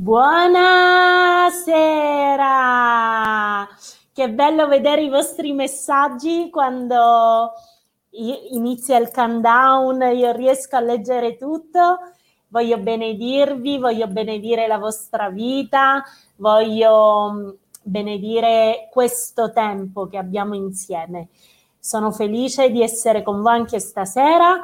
Buonasera! Che bello vedere i vostri messaggi quando inizia il countdown, io riesco a leggere tutto. Voglio benedirvi, voglio benedire la vostra vita, voglio mm, benedire questo tempo che abbiamo insieme. Sono felice di essere con voi anche stasera.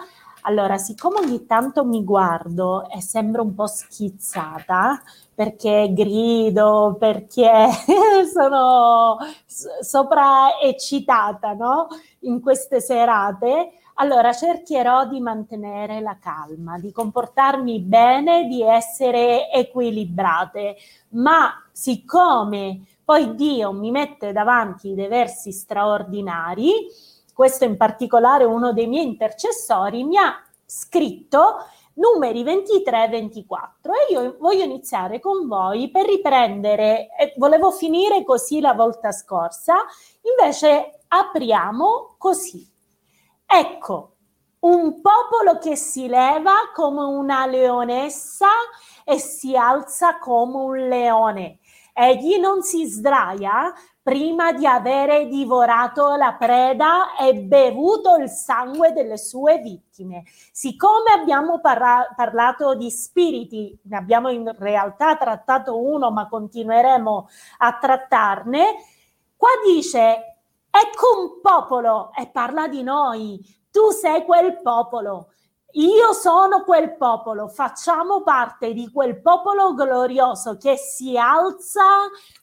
Allora, siccome ogni tanto mi guardo e sembro un po' schizzata, perché grido, perché sono sopra eccitata no? in queste serate, allora cercherò di mantenere la calma, di comportarmi bene, di essere equilibrate, ma siccome poi Dio mi mette davanti dei versi straordinari, questo in particolare uno dei miei intercessori mi ha scritto numeri 23 e 24 e io voglio iniziare con voi per riprendere, eh, volevo finire così la volta scorsa, invece apriamo così. Ecco, un popolo che si leva come una leonessa e si alza come un leone. Egli non si sdraia prima di avere divorato la preda e bevuto il sangue delle sue vittime. Siccome abbiamo parla- parlato di spiriti, ne abbiamo in realtà trattato uno, ma continueremo a trattarne, qua dice, ecco un popolo e parla di noi, tu sei quel popolo. Io sono quel popolo, facciamo parte di quel popolo glorioso che si alza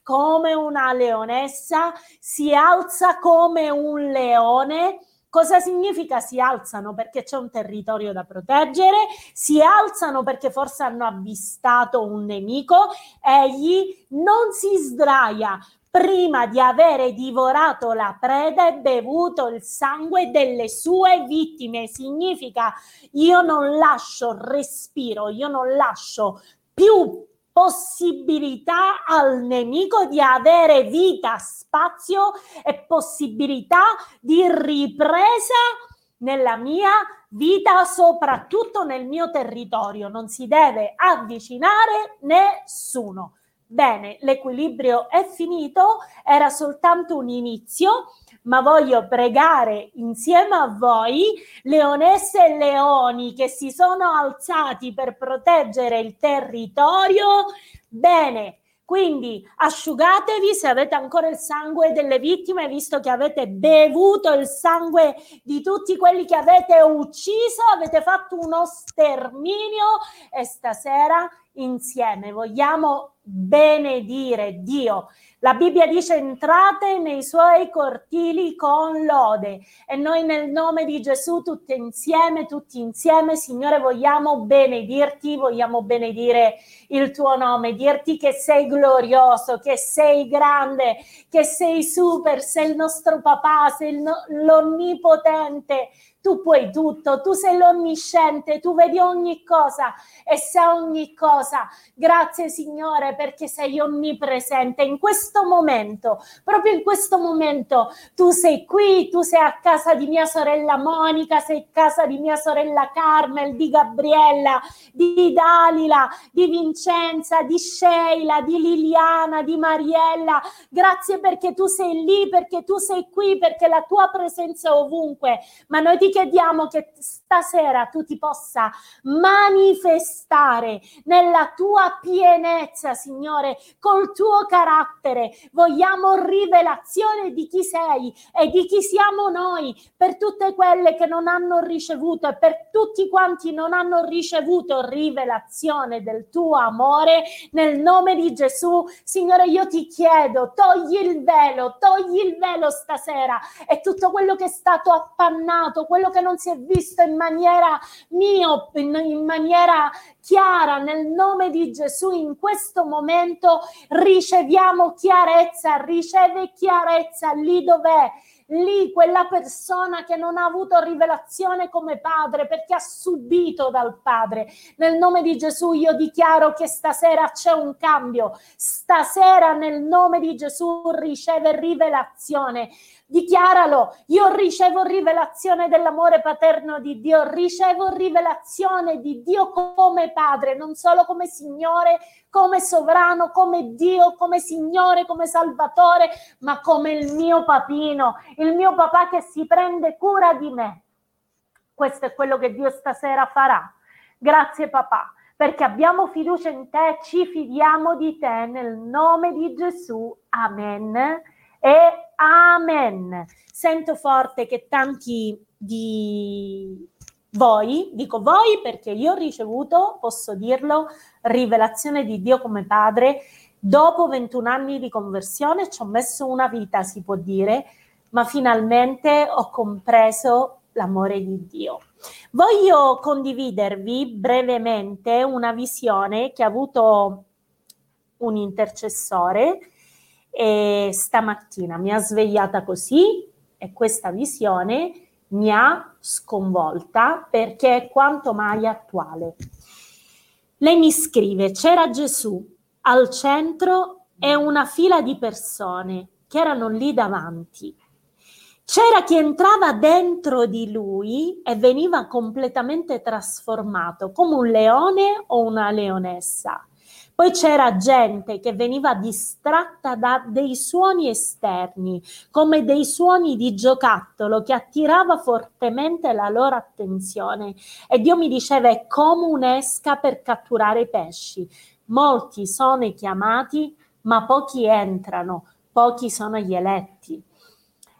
come una leonessa, si alza come un leone. Cosa significa si alzano? Perché c'è un territorio da proteggere, si alzano perché forse hanno avvistato un nemico, egli non si sdraia, prima di avere divorato la preda e bevuto il sangue delle sue vittime. Significa io non lascio respiro, io non lascio più possibilità al nemico di avere vita, spazio e possibilità di ripresa nella mia vita, soprattutto nel mio territorio. Non si deve avvicinare nessuno. Bene, l'equilibrio è finito, era soltanto un inizio, ma voglio pregare insieme a voi, leonesse e leoni che si sono alzati per proteggere il territorio. Bene, quindi asciugatevi se avete ancora il sangue delle vittime, visto che avete bevuto il sangue di tutti quelli che avete ucciso, avete fatto uno sterminio e stasera insieme vogliamo benedire Dio. La Bibbia dice entrate nei suoi cortili con lode e noi nel nome di Gesù tutti insieme, tutti insieme, Signore, vogliamo benedirti, vogliamo benedire il tuo nome, dirti che sei glorioso, che sei grande, che sei super, sei il nostro papà, sei l'onnipotente, tu puoi tutto, tu sei l'onnisciente, tu vedi ogni cosa e sai ogni cosa. Grazie Signore perché sei onnipresente in questo momento, proprio in questo momento tu sei qui, tu sei a casa di mia sorella Monica, sei a casa di mia sorella Carmel, di Gabriella, di Dalila, di Vincenza, di Sheila, di Liliana, di Mariella. Grazie perché tu sei lì, perché tu sei qui, perché la tua presenza è ovunque. Ma noi ti chiediamo che stasera tu ti possa manifestare nella tua pienezza, Signore, col tuo carattere. Vogliamo rivelazione di chi sei e di chi siamo noi per tutte quelle che non hanno ricevuto e per tutti quanti non hanno ricevuto rivelazione del tuo amore nel nome di Gesù. Signore, io ti chiedo, togli il velo, togli il velo stasera e tutto quello che è stato appannato, quello che non si è visto in maniera miope, in, in maniera chiara, nel nome di Gesù, in questo momento riceviamo chiarezza, riceve chiarezza lì dov'è lì quella persona che non ha avuto rivelazione come padre perché ha subito dal padre. Nel nome di Gesù io dichiaro che stasera c'è un cambio. Stasera nel nome di Gesù riceve rivelazione dichiaralo, io ricevo rivelazione dell'amore paterno di Dio, ricevo rivelazione di Dio come Padre, non solo come Signore, come sovrano, come Dio, come Signore, come Salvatore, ma come il mio papino, il mio papà che si prende cura di me. Questo è quello che Dio stasera farà. Grazie papà, perché abbiamo fiducia in te, ci fidiamo di te nel nome di Gesù. Amen. E amen. Sento forte che tanti di voi, dico voi perché io ho ricevuto, posso dirlo, rivelazione di Dio come Padre dopo 21 anni di conversione, ci ho messo una vita, si può dire, ma finalmente ho compreso l'amore di Dio. Voglio condividervi brevemente una visione che ha avuto un intercessore e stamattina mi ha svegliata così e questa visione mi ha sconvolta perché è quanto mai attuale. Lei mi scrive, c'era Gesù al centro e una fila di persone che erano lì davanti. C'era chi entrava dentro di lui e veniva completamente trasformato come un leone o una leonessa. Poi c'era gente che veniva distratta da dei suoni esterni, come dei suoni di giocattolo che attirava fortemente la loro attenzione. E Dio mi diceva è come un'esca per catturare i pesci. Molti sono i chiamati, ma pochi entrano, pochi sono gli eletti.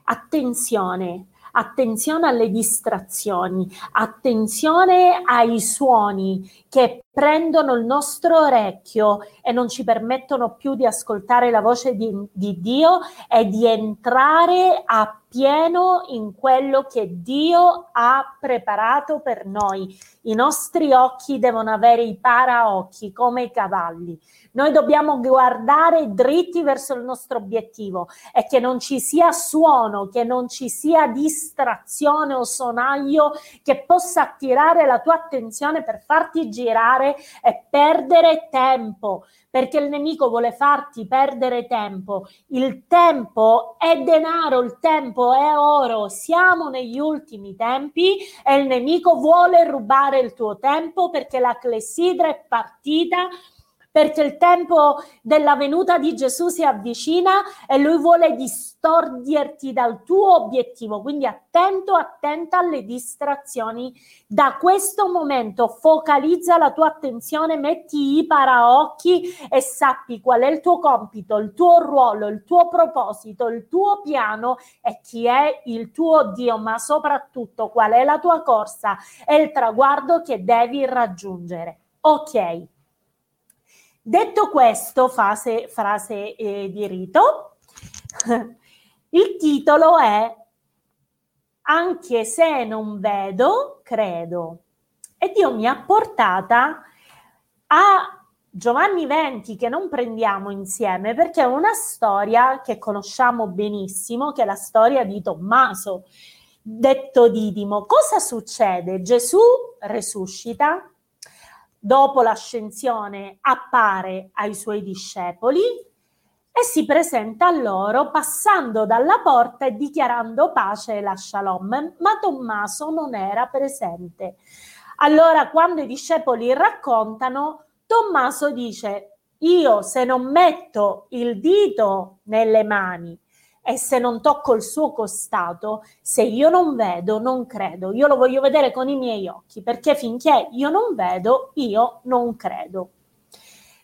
Attenzione, attenzione alle distrazioni, attenzione ai suoni che prendono il nostro orecchio e non ci permettono più di ascoltare la voce di, di Dio e di entrare a pieno in quello che Dio ha preparato per noi. I nostri occhi devono avere i paraocchi come i cavalli. Noi dobbiamo guardare dritti verso il nostro obiettivo e che non ci sia suono, che non ci sia distrazione o sonaglio che possa attirare la tua attenzione per farti girare e perdere tempo perché il nemico vuole farti perdere tempo. Il tempo è denaro, il tempo è oro. Siamo negli ultimi tempi e il nemico vuole rubare il tuo tempo perché la clessidra è partita perché il tempo della venuta di Gesù si avvicina e lui vuole distorgerti dal tuo obiettivo. Quindi attento, attenta alle distrazioni. Da questo momento focalizza la tua attenzione, metti i paraocchi e sappi qual è il tuo compito, il tuo ruolo, il tuo proposito, il tuo piano e chi è il tuo Dio, ma soprattutto qual è la tua corsa e il traguardo che devi raggiungere. Ok. Detto questo, fase, frase eh, di rito, il titolo è Anche se non vedo, credo. E Dio mi ha portata a Giovanni 20 che non prendiamo insieme perché è una storia che conosciamo benissimo, che è la storia di Tommaso, detto Didimo. Cosa succede? Gesù resuscita, dopo l'ascensione appare ai suoi discepoli e si presenta a loro passando dalla porta e dichiarando pace e la shalom, ma Tommaso non era presente. Allora quando i discepoli raccontano, Tommaso dice, io se non metto il dito nelle mani e se non tocco il suo costato, se io non vedo, non credo. Io lo voglio vedere con i miei occhi, perché finché io non vedo, io non credo.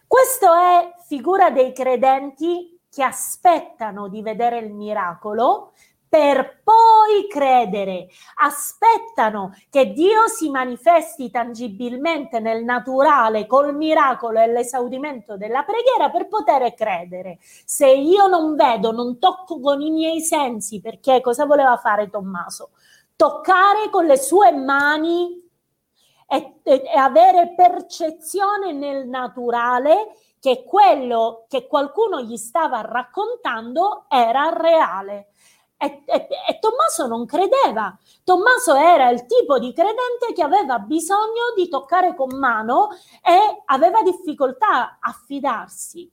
Questo è figura dei credenti che aspettano di vedere il miracolo per poi credere. Aspettano che Dio si manifesti tangibilmente nel naturale col miracolo e l'esaudimento della preghiera per poter credere. Se io non vedo, non tocco con i miei sensi, perché cosa voleva fare Tommaso? Toccare con le sue mani e, e, e avere percezione nel naturale che quello che qualcuno gli stava raccontando era reale. E, e, e, Tommaso non credeva. Tommaso era il tipo di credente che aveva bisogno di toccare con mano e aveva difficoltà a fidarsi.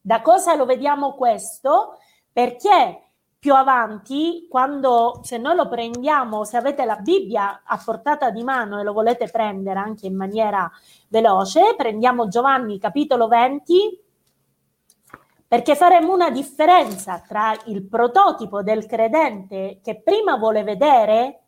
Da cosa lo vediamo questo? Perché più avanti, quando se noi lo prendiamo, se avete la Bibbia a portata di mano e lo volete prendere anche in maniera veloce, prendiamo Giovanni capitolo 20, perché faremo una differenza tra il prototipo del credente che prima vuole vedere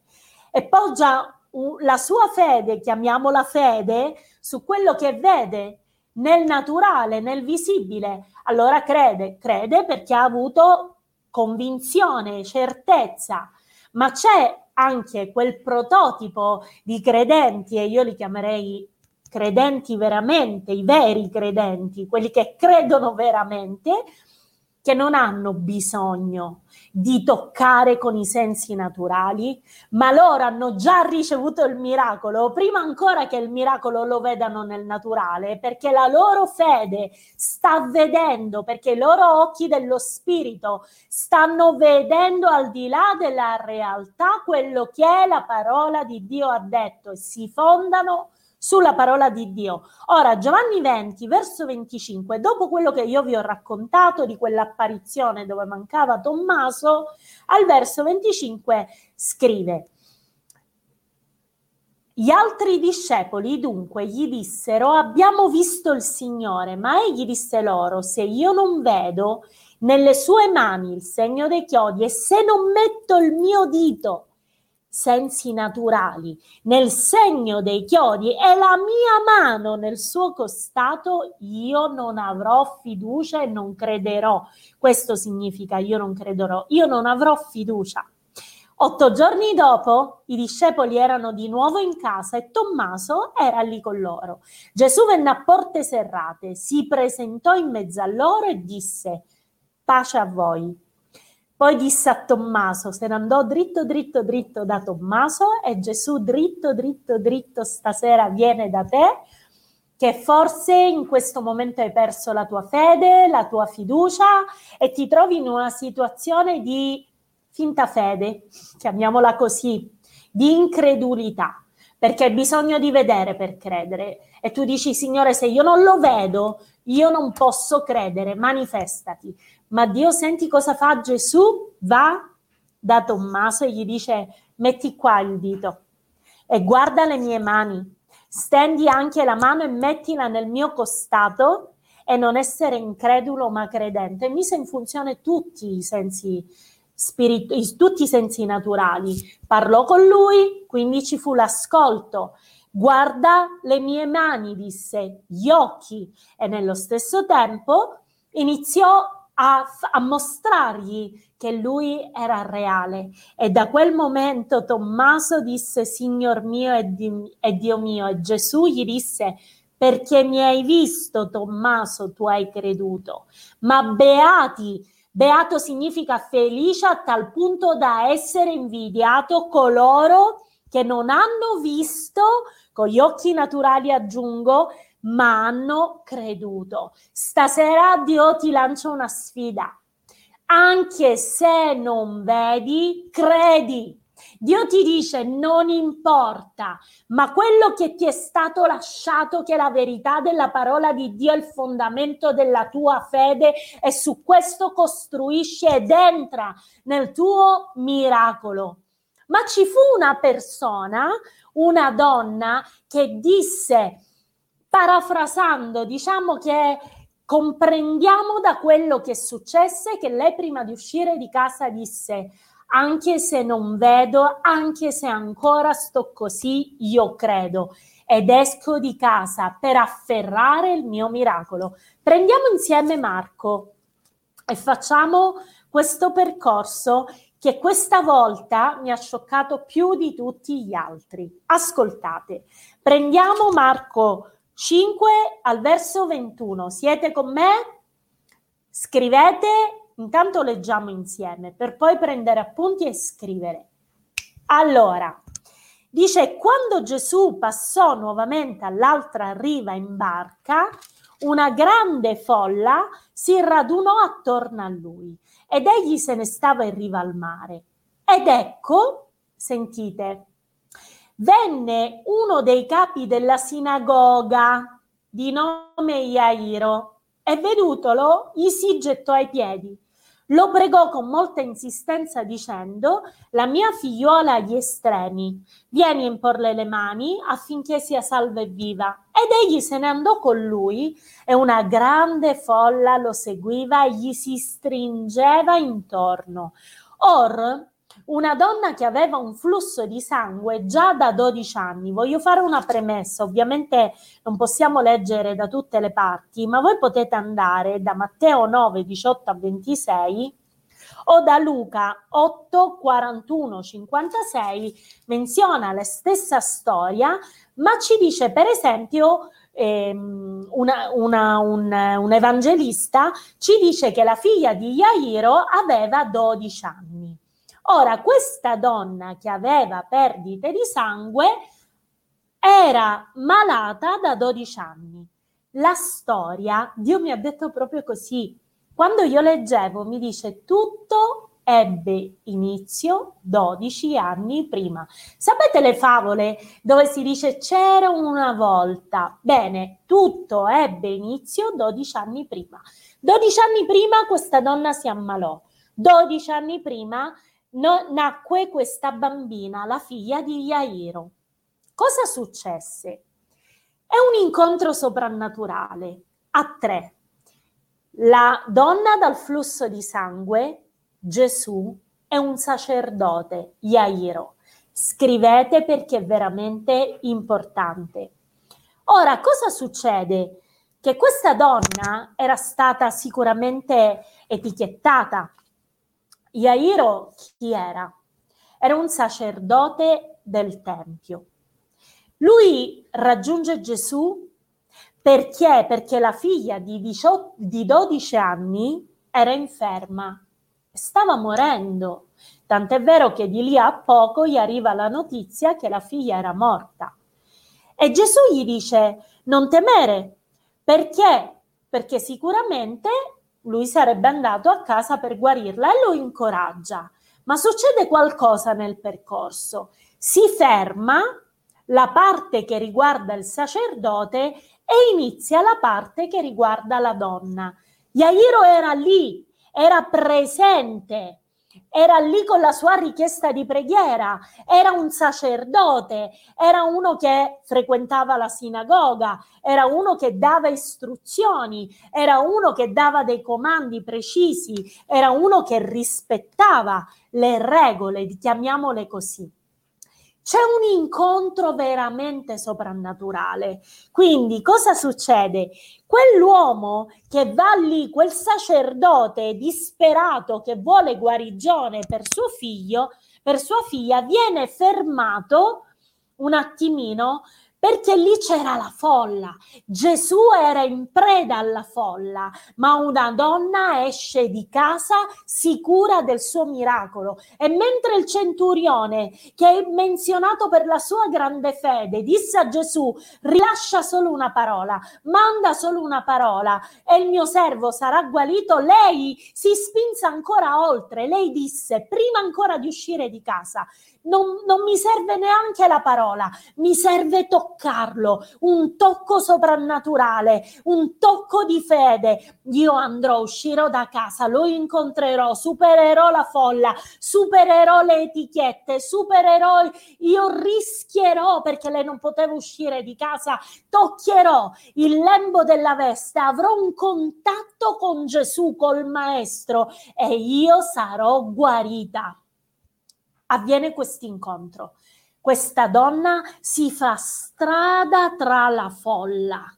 e poggia la sua fede, chiamiamola fede, su quello che vede nel naturale, nel visibile. Allora crede, crede perché ha avuto convinzione, certezza, ma c'è anche quel prototipo di credenti, e io li chiamerei credenti veramente, i veri credenti, quelli che credono veramente, che non hanno bisogno di toccare con i sensi naturali, ma loro hanno già ricevuto il miracolo, prima ancora che il miracolo lo vedano nel naturale, perché la loro fede sta vedendo, perché i loro occhi dello spirito stanno vedendo al di là della realtà quello che la parola di Dio ha detto e si fondano sulla parola di Dio. Ora, Giovanni 20, verso 25, dopo quello che io vi ho raccontato di quell'apparizione dove mancava Tommaso, al verso 25 scrive, gli altri discepoli dunque gli dissero abbiamo visto il Signore, ma egli disse loro se io non vedo nelle sue mani il segno dei chiodi e se non metto il mio dito sensi naturali, nel segno dei chiodi e la mia mano nel suo costato, io non avrò fiducia e non crederò. Questo significa io non crederò, io non avrò fiducia. Otto giorni dopo i discepoli erano di nuovo in casa e Tommaso era lì con loro. Gesù venne a porte serrate, si presentò in mezzo a loro e disse pace a voi. Poi disse a Tommaso, se ne andò dritto, dritto, dritto da Tommaso e Gesù dritto, dritto, dritto stasera viene da te, che forse in questo momento hai perso la tua fede, la tua fiducia e ti trovi in una situazione di finta fede, chiamiamola così, di incredulità, perché hai bisogno di vedere per credere. E tu dici, Signore, se io non lo vedo, io non posso credere, manifestati. Ma Dio senti cosa fa Gesù? Va da Tommaso e gli dice metti qua il dito e guarda le mie mani, stendi anche la mano e mettila nel mio costato e non essere incredulo ma credente. Mise in funzione tutti i sensi spiritu- tutti i sensi naturali. Parlò con lui, quindi ci fu l'ascolto. Guarda le mie mani, disse, gli occhi e nello stesso tempo iniziò a, a mostrargli che lui era reale. E da quel momento Tommaso disse, Signor mio e, di, e Dio mio, e Gesù gli disse, perché mi hai visto, Tommaso, tu hai creduto. Ma beati, beato significa felice a tal punto da essere invidiato coloro che non hanno visto, con gli occhi naturali aggiungo, ma hanno creduto. Stasera Dio ti lancia una sfida. Anche se non vedi, credi. Dio ti dice non importa, ma quello che ti è stato lasciato, che è la verità della parola di Dio, è il fondamento della tua fede e su questo costruisci ed entra nel tuo miracolo. Ma ci fu una persona, una donna, che disse parafrasando, diciamo che comprendiamo da quello che successe che lei prima di uscire di casa disse anche se non vedo, anche se ancora sto così, io credo ed esco di casa per afferrare il mio miracolo. Prendiamo insieme Marco e facciamo questo percorso che questa volta mi ha scioccato più di tutti gli altri. Ascoltate, prendiamo Marco 5 al verso 21. Siete con me? Scrivete, intanto leggiamo insieme, per poi prendere appunti e scrivere. Allora, dice, quando Gesù passò nuovamente all'altra riva in barca, una grande folla si radunò attorno a lui ed egli se ne stava in riva al mare. Ed ecco, sentite, venne uno dei capi della sinagoga di nome Iairo e vedutolo gli si gettò ai piedi. Lo pregò con molta insistenza dicendo, la mia figliuola agli estremi, vieni a imporle le mani affinché sia salva e viva. Ed egli se ne andò con lui e una grande folla lo seguiva e gli si stringeva intorno. Or, una donna che aveva un flusso di sangue già da 12 anni. Voglio fare una premessa, ovviamente non possiamo leggere da tutte le parti, ma voi potete andare da Matteo 9, 18 a 26 o da Luca 8, 41, 56, menziona la stessa storia, ma ci dice per esempio ehm, una, una, un, un evangelista, ci dice che la figlia di Jairo aveva 12 anni. Ora, questa donna che aveva perdite di sangue era malata da 12 anni. La storia, Dio mi ha detto proprio così. Quando io leggevo mi dice tutto ebbe inizio 12 anni prima. Sapete le favole dove si dice c'era una volta? Bene, tutto ebbe inizio 12 anni prima. 12 anni prima questa donna si ammalò. 12 anni prima no, nacque questa bambina, la figlia di Jairo. Cosa successe? È un incontro soprannaturale a tre. La donna dal flusso di sangue, Gesù, è un sacerdote, Jairo. Scrivete perché è veramente importante. Ora, cosa succede? Che questa donna era stata sicuramente etichettata Iairo chi era? Era un sacerdote del Tempio. Lui raggiunge Gesù perché? Perché la figlia di, 18, di 12 anni era inferma, stava morendo. Tant'è vero che di lì a poco gli arriva la notizia che la figlia era morta. E Gesù gli dice, non temere, perché? Perché sicuramente lui sarebbe andato a casa per guarirla e lo incoraggia. Ma succede qualcosa nel percorso. Si ferma la parte che riguarda il sacerdote e inizia la parte che riguarda la donna. Yairo era lì, era presente era lì con la sua richiesta di preghiera, era un sacerdote, era uno che frequentava la sinagoga, era uno che dava istruzioni, era uno che dava dei comandi precisi, era uno che rispettava le regole, chiamiamole così c'è un incontro veramente soprannaturale. Quindi cosa succede? Quell'uomo che va lì, quel sacerdote disperato che vuole guarigione per suo figlio, per sua figlia, viene fermato un attimino perché lì c'era la folla. Gesù era in preda alla folla, ma una donna esce di casa sicura del suo miracolo. E mentre il centurione, che è menzionato per la sua grande fede, disse a Gesù, rilascia solo una parola, manda solo una parola e il mio servo sarà guarito, lei si spinse ancora oltre. Lei disse, prima ancora di uscire di casa, non, non mi serve neanche la parola, mi serve toccarlo, un tocco soprannaturale, un tocco di fede. Io andrò, uscirò da casa, lo incontrerò, supererò la folla, supererò le etichette, supererò, io rischierò perché lei non poteva uscire di casa, toccherò il lembo della veste, avrò un contatto con Gesù, col Maestro e io sarò guarita avviene questo incontro. Questa donna si fa strada tra la folla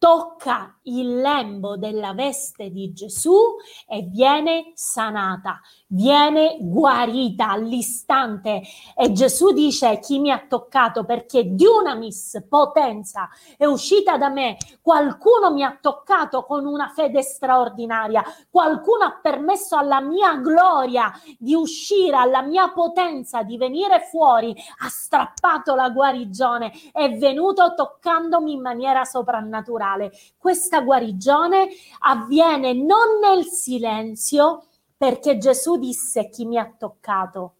tocca il lembo della veste di Gesù e viene sanata, viene guarita all'istante. E Gesù dice chi mi ha toccato? Perché di una miss potenza è uscita da me, qualcuno mi ha toccato con una fede straordinaria, qualcuno ha permesso alla mia gloria di uscire, alla mia potenza di venire fuori, ha strappato la guarigione, è venuto toccandomi in maniera soprannaturale naturale. Questa guarigione avviene non nel silenzio, perché Gesù disse chi mi ha toccato.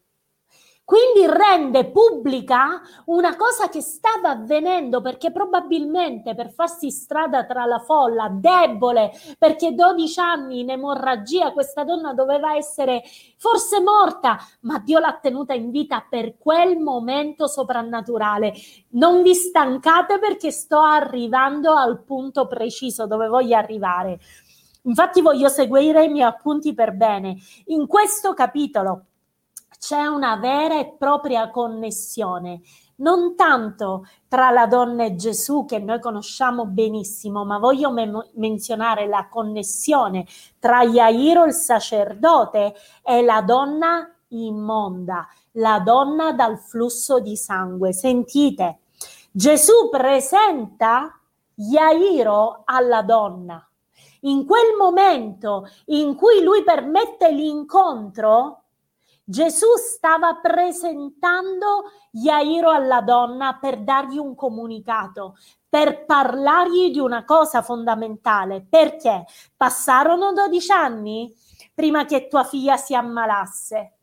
Quindi rende pubblica una cosa che stava avvenendo perché probabilmente per farsi strada tra la folla, debole, perché 12 anni in emorragia, questa donna doveva essere forse morta, ma Dio l'ha tenuta in vita per quel momento soprannaturale. Non vi stancate perché sto arrivando al punto preciso dove voglio arrivare. Infatti voglio seguire i miei appunti per bene. In questo capitolo c'è una vera e propria connessione, non tanto tra la donna e Gesù che noi conosciamo benissimo, ma voglio me- menzionare la connessione tra Iairo il sacerdote e la donna immonda, la donna dal flusso di sangue. Sentite, Gesù presenta Iairo alla donna. In quel momento in cui lui permette l'incontro, Gesù stava presentando Jairo alla donna per dargli un comunicato, per parlargli di una cosa fondamentale. Perché? Passarono 12 anni prima che tua figlia si ammalasse.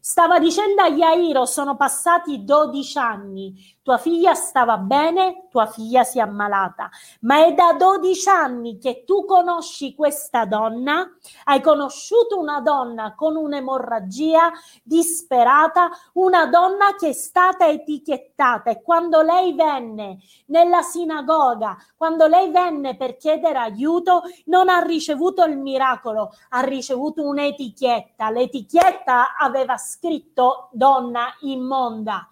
Stava dicendo a Jairo, sono passati 12 anni, tua figlia stava bene, tua figlia si è ammalata, ma è da 12 anni che tu conosci questa donna, hai conosciuto una donna con un'emorragia disperata, una donna che è stata etichettata. E quando lei venne nella sinagoga, quando lei venne per chiedere aiuto, non ha ricevuto il miracolo, ha ricevuto un'etichetta, l'etichetta aveva scritto donna immonda.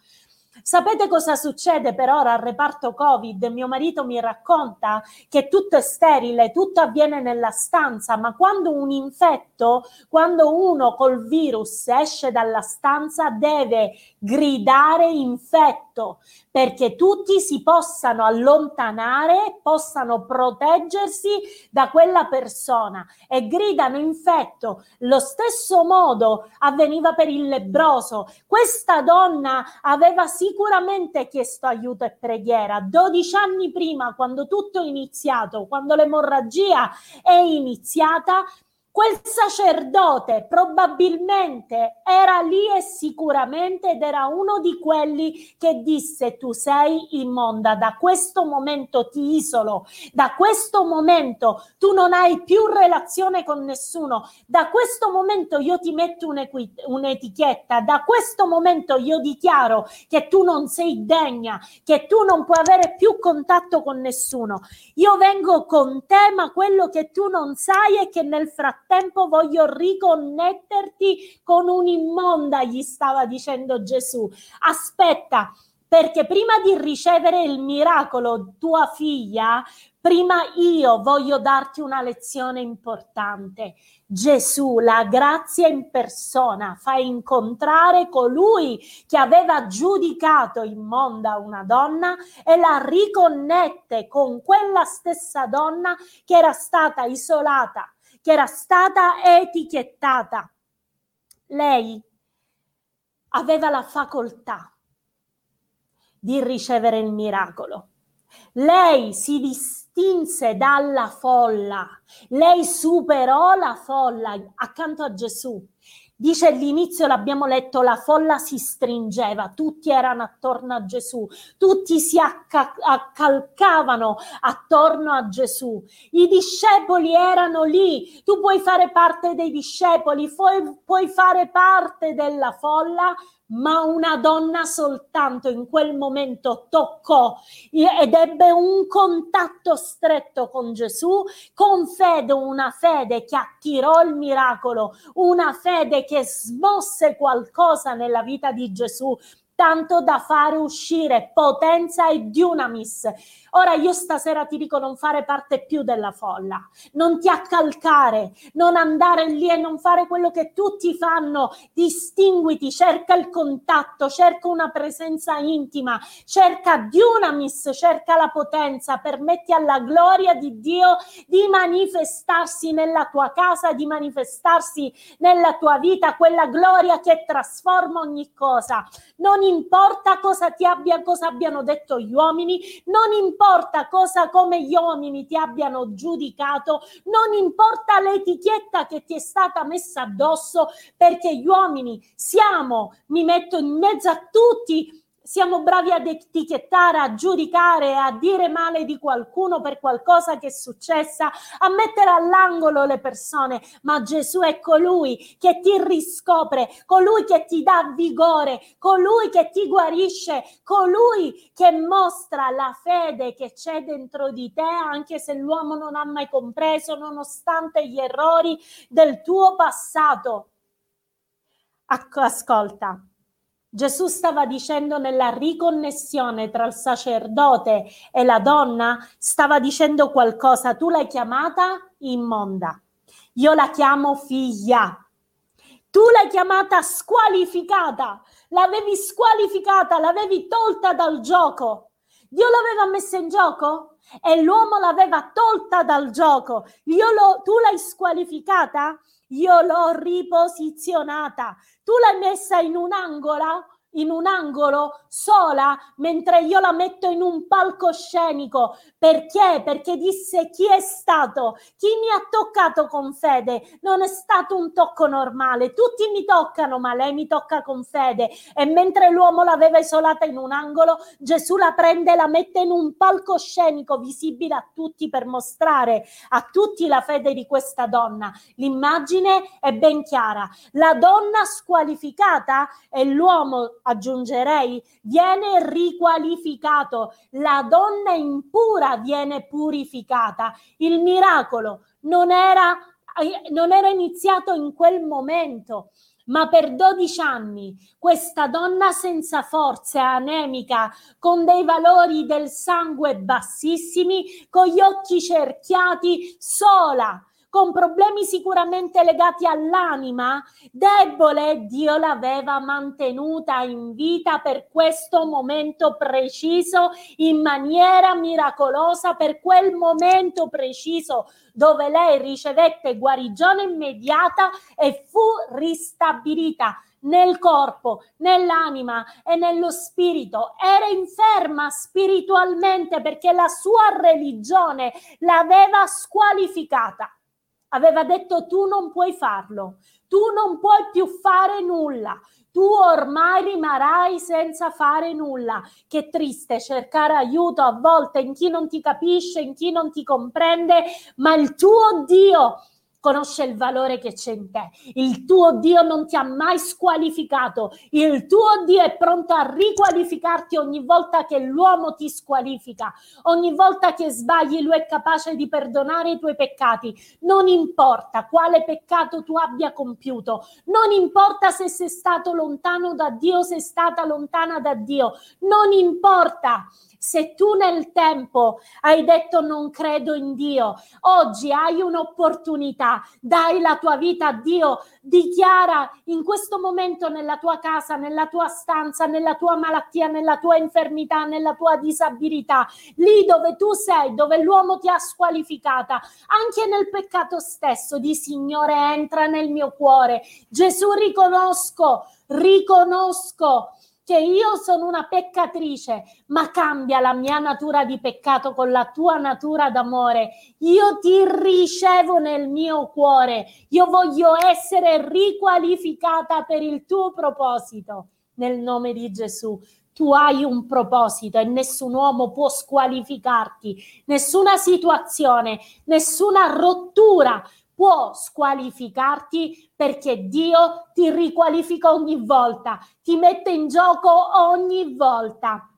Sapete cosa succede per ora al reparto Covid? Mio marito mi racconta che tutto è sterile, tutto avviene nella stanza, ma quando un infetto, quando uno col virus esce dalla stanza, deve gridare infetto perché tutti si possano allontanare, possano proteggersi da quella persona e gridano infetto. Lo stesso modo avveniva per il lebroso. Questa donna aveva sicuramente chiesto aiuto e preghiera 12 anni prima, quando tutto è iniziato, quando l'emorragia è iniziata, Quel sacerdote probabilmente era lì e sicuramente ed era uno di quelli che disse tu sei immonda, da questo momento ti isolo, da questo momento tu non hai più relazione con nessuno, da questo momento io ti metto un'etichetta, da questo momento io dichiaro che tu non sei degna, che tu non puoi avere più contatto con nessuno. Io vengo con te, ma quello che tu non sai è che nel frattempo frattempo voglio riconnetterti con un'immonda, gli stava dicendo Gesù. Aspetta, perché prima di ricevere il miracolo, tua figlia, prima io voglio darti una lezione importante. Gesù, la grazia in persona, fa incontrare colui che aveva giudicato immonda una donna e la riconnette con quella stessa donna che era stata isolata che era stata etichettata. Lei aveva la facoltà di ricevere il miracolo. Lei si distinse dalla folla, lei superò la folla accanto a Gesù. Dice all'inizio, l'abbiamo letto, la folla si stringeva, tutti erano attorno a Gesù, tutti si acca- accalcavano attorno a Gesù. I discepoli erano lì, tu puoi fare parte dei discepoli, puoi, puoi fare parte della folla, ma una donna soltanto in quel momento toccò ed ebbe un contatto stretto con Gesù, con fede, una fede che attirò il miracolo, una fede che smosse qualcosa nella vita di Gesù, tanto da fare uscire potenza e dunamis Ora io stasera ti dico non fare parte più della folla, non ti accalcare, non andare lì e non fare quello che tutti fanno, distinguiti, cerca il contatto, cerca una presenza intima, cerca dunamis, cerca la potenza, permetti alla gloria di Dio di manifestarsi nella tua casa, di manifestarsi nella tua vita, quella gloria che trasforma ogni cosa. Non non importa cosa ti abbia, cosa abbiano detto gli uomini, non importa cosa come gli uomini ti abbiano giudicato, non importa l'etichetta che ti è stata messa addosso, perché gli uomini siamo, mi metto in mezzo a tutti, siamo bravi ad etichettare, a giudicare, a dire male di qualcuno per qualcosa che è successa, a mettere all'angolo le persone, ma Gesù è colui che ti riscopre, colui che ti dà vigore, colui che ti guarisce, colui che mostra la fede che c'è dentro di te, anche se l'uomo non ha mai compreso, nonostante gli errori del tuo passato. Ascolta, Gesù stava dicendo nella riconnessione tra il sacerdote e la donna, stava dicendo qualcosa, tu l'hai chiamata immonda, io la chiamo figlia. Tu l'hai chiamata squalificata, l'avevi squalificata, l'avevi tolta dal gioco. Dio l'aveva messa in gioco e l'uomo l'aveva tolta dal gioco. Io lo, tu l'hai squalificata io l'ho riposizionata. Tu l'hai messa in un angolo in un angolo sola mentre io la metto in un palcoscenico. Perché? Perché disse chi è stato, chi mi ha toccato con fede. Non è stato un tocco normale. Tutti mi toccano, ma lei mi tocca con fede. E mentre l'uomo l'aveva isolata in un angolo, Gesù la prende e la mette in un palcoscenico visibile a tutti per mostrare a tutti la fede di questa donna. L'immagine è ben chiara. La donna squalificata è l'uomo aggiungerei, viene riqualificato, la donna impura viene purificata. Il miracolo non era, non era iniziato in quel momento, ma per 12 anni questa donna senza forze, anemica, con dei valori del sangue bassissimi, con gli occhi cerchiati, sola, con problemi sicuramente legati all'anima, debole, Dio l'aveva mantenuta in vita per questo momento preciso, in maniera miracolosa, per quel momento preciso dove lei ricevette guarigione immediata e fu ristabilita nel corpo, nell'anima e nello spirito. Era inferma spiritualmente perché la sua religione l'aveva squalificata aveva detto tu non puoi farlo, tu non puoi più fare nulla, tu ormai rimarrai senza fare nulla. Che triste cercare aiuto a volte in chi non ti capisce, in chi non ti comprende, ma il tuo Dio conosce il valore che c'è in te. Il tuo Dio non ti ha mai squalificato. Il tuo Dio è pronto a riqualificarti ogni volta che l'uomo ti squalifica. Ogni volta che sbagli, lui è capace di perdonare i tuoi peccati. Non importa quale peccato tu abbia compiuto. Non importa se sei stato lontano da Dio, sei stata lontana da Dio. Non importa se tu nel tempo hai detto non credo in Dio, oggi hai un'opportunità, dai la tua vita a Dio, dichiara in questo momento nella tua casa, nella tua stanza, nella tua malattia, nella tua infermità, nella tua disabilità, lì dove tu sei, dove l'uomo ti ha squalificata, anche nel peccato stesso, di Signore entra nel mio cuore. Gesù riconosco, riconosco che io sono una peccatrice, ma cambia la mia natura di peccato con la tua natura d'amore. Io ti ricevo nel mio cuore. Io voglio essere riqualificata per il tuo proposito. Nel nome di Gesù tu hai un proposito e nessun uomo può squalificarti, nessuna situazione, nessuna rottura può squalificarti perché Dio ti riqualifica ogni volta, ti mette in gioco ogni volta.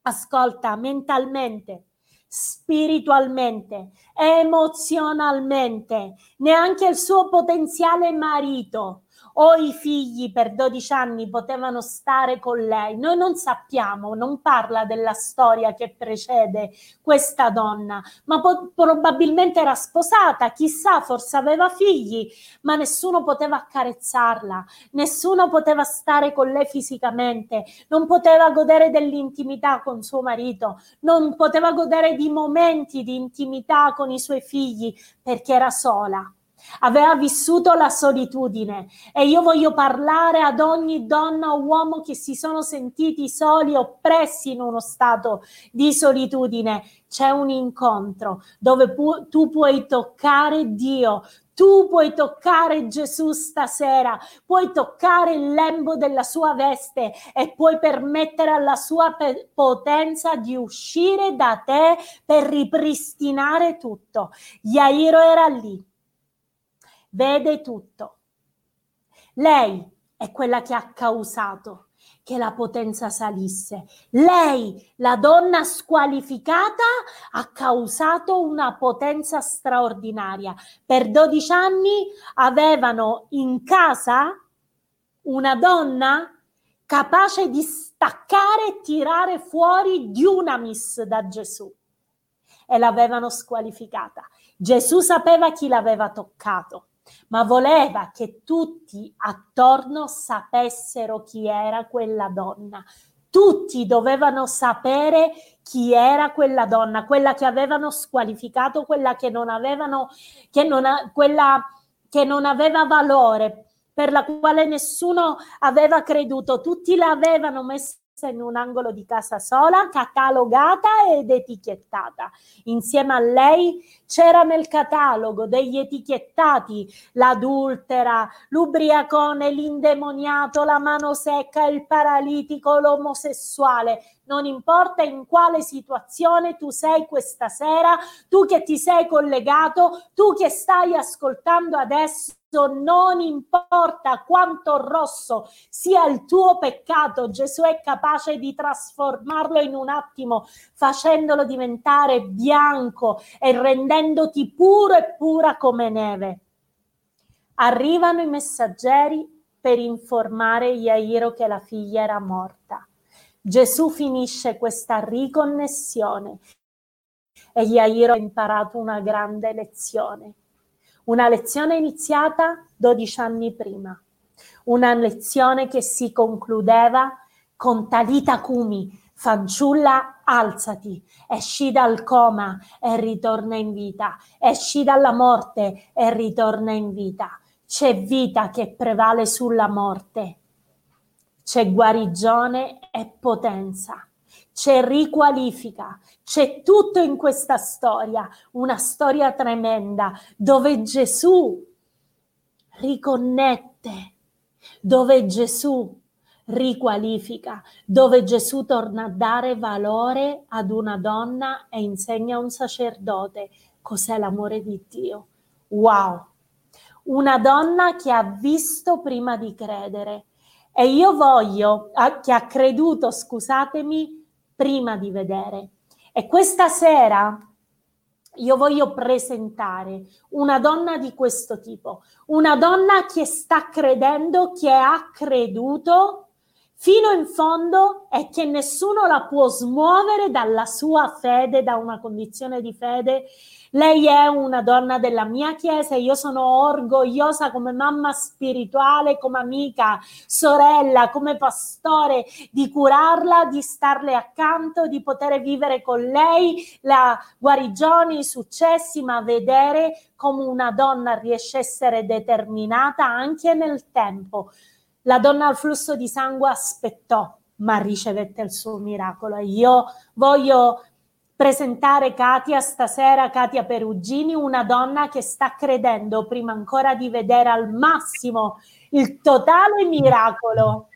Ascolta mentalmente, spiritualmente, emozionalmente, neanche il suo potenziale marito o i figli per 12 anni potevano stare con lei. Noi non sappiamo, non parla della storia che precede questa donna, ma po- probabilmente era sposata, chissà, forse aveva figli, ma nessuno poteva accarezzarla, nessuno poteva stare con lei fisicamente, non poteva godere dell'intimità con suo marito, non poteva godere di momenti di intimità con i suoi figli perché era sola aveva vissuto la solitudine e io voglio parlare ad ogni donna o uomo che si sono sentiti soli, oppressi in uno stato di solitudine. C'è un incontro dove pu- tu puoi toccare Dio, tu puoi toccare Gesù stasera, puoi toccare il lembo della sua veste e puoi permettere alla sua pe- potenza di uscire da te per ripristinare tutto. Yairo era lì, vede tutto. Lei è quella che ha causato che la potenza salisse. Lei, la donna squalificata, ha causato una potenza straordinaria. Per 12 anni avevano in casa una donna capace di staccare e tirare fuori Dunamis da Gesù e l'avevano squalificata. Gesù sapeva chi l'aveva toccato ma voleva che tutti attorno sapessero chi era quella donna. Tutti dovevano sapere chi era quella donna, quella che avevano squalificato, quella che non avevano, che non, quella che non aveva valore, per la quale nessuno aveva creduto. Tutti l'avevano messa in un angolo di casa sola, catalogata ed etichettata. Insieme a lei c'era nel catalogo degli etichettati l'adultera, l'ubriacone, l'indemoniato, la mano secca, il paralitico, l'omosessuale. Non importa in quale situazione tu sei questa sera, tu che ti sei collegato, tu che stai ascoltando adesso non importa quanto rosso sia il tuo peccato, Gesù è capace di trasformarlo in un attimo, facendolo diventare bianco e rendendoti puro e pura come neve. Arrivano i messaggeri per informare Iairo che la figlia era morta. Gesù finisce questa riconnessione e Iairo ha imparato una grande lezione. Una lezione iniziata 12 anni prima, una lezione che si concludeva con Talita Kumi, fanciulla alzati, esci dal coma e ritorna in vita, esci dalla morte e ritorna in vita. C'è vita che prevale sulla morte, c'è guarigione e potenza c'è riqualifica, c'è tutto in questa storia, una storia tremenda dove Gesù riconnette, dove Gesù riqualifica, dove Gesù torna a dare valore ad una donna e insegna a un sacerdote cos'è l'amore di Dio. Wow! Una donna che ha visto prima di credere. E io voglio, che ha creduto, scusatemi, prima di vedere. E questa sera io voglio presentare una donna di questo tipo, una donna che sta credendo, che ha creduto fino in fondo e che nessuno la può smuovere dalla sua fede, da una condizione di fede lei è una donna della mia chiesa e io sono orgogliosa come mamma spirituale, come amica, sorella, come pastore di curarla, di starle accanto, di poter vivere con lei la guarigione, i successi, ma vedere come una donna riesce a essere determinata anche nel tempo. La donna al flusso di sangue aspettò, ma ricevette il suo miracolo. Io voglio presentare Katia stasera, Katia Perugini, una donna che sta credendo prima ancora di vedere al massimo il totale miracolo.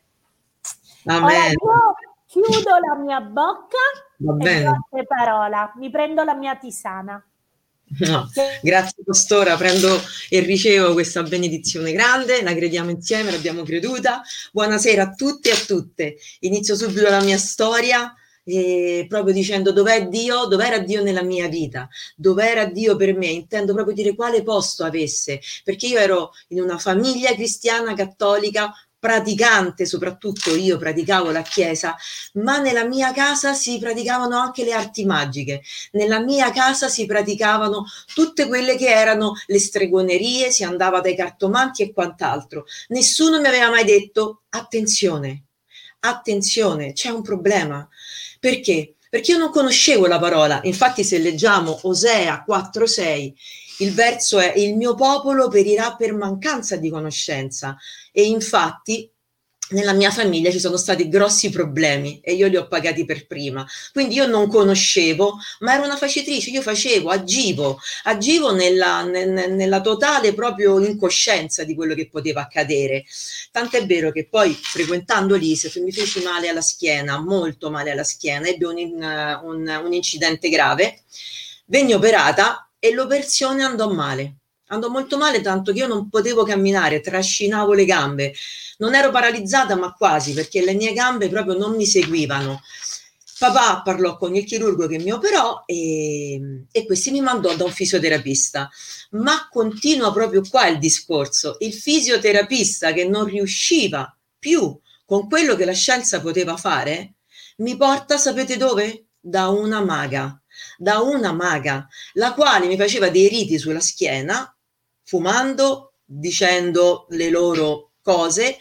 Amen. Ora io chiudo la mia bocca Va bene. e parola, mi prendo la mia tisana. No, grazie Pastora, prendo e ricevo questa benedizione grande, la crediamo insieme, l'abbiamo creduta. Buonasera a tutti e a tutte. Inizio subito la mia storia eh, proprio dicendo dov'è Dio, dov'era Dio nella mia vita, dov'era Dio per me, intendo proprio dire quale posto avesse, perché io ero in una famiglia cristiana cattolica praticante, soprattutto io praticavo la chiesa, ma nella mia casa si praticavano anche le arti magiche, nella mia casa si praticavano tutte quelle che erano le stregonerie, si andava dai cartomanti e quant'altro. Nessuno mi aveva mai detto attenzione, attenzione, c'è un problema. Perché? Perché io non conoscevo la parola. Infatti, se leggiamo Osea 4:6, Il verso è il mio popolo perirà per mancanza di conoscenza e infatti nella mia famiglia ci sono stati grossi problemi e io li ho pagati per prima. Quindi io non conoscevo, ma ero una facitrice, io facevo, agivo, agivo nella, nel, nella totale proprio incoscienza di quello che poteva accadere. Tant'è vero che poi frequentando l'ISEF mi feci male alla schiena, molto male alla schiena, ebbe un, un, un incidente grave, venni operata e l'operazione andò male andò molto male, tanto che io non potevo camminare, trascinavo le gambe. Non ero paralizzata, ma quasi, perché le mie gambe proprio non mi seguivano. Papà parlò con il chirurgo che mi operò e, e questi mi mandò da un fisioterapista. Ma continua proprio qua il discorso. Il fisioterapista che non riusciva più con quello che la scienza poteva fare, mi porta, sapete dove? Da una maga da una maga, la quale mi faceva dei riti sulla schiena fumando, dicendo le loro cose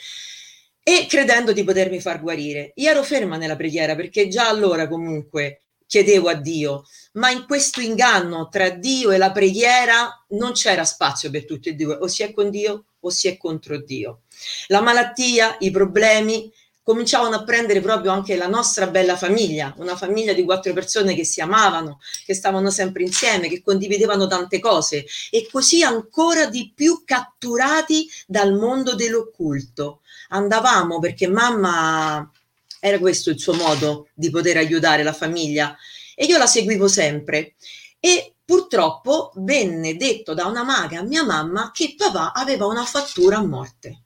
e credendo di potermi far guarire. Io ero ferma nella preghiera perché già allora comunque chiedevo a Dio, ma in questo inganno tra Dio e la preghiera non c'era spazio per tutti e due, o si è con Dio o si è contro Dio. La malattia, i problemi, cominciavano a prendere proprio anche la nostra bella famiglia, una famiglia di quattro persone che si amavano, che stavano sempre insieme, che condividevano tante cose e così ancora di più catturati dal mondo dell'occulto. Andavamo perché mamma era questo il suo modo di poter aiutare la famiglia e io la seguivo sempre. E purtroppo venne detto da una maga a mia mamma che papà aveva una fattura a morte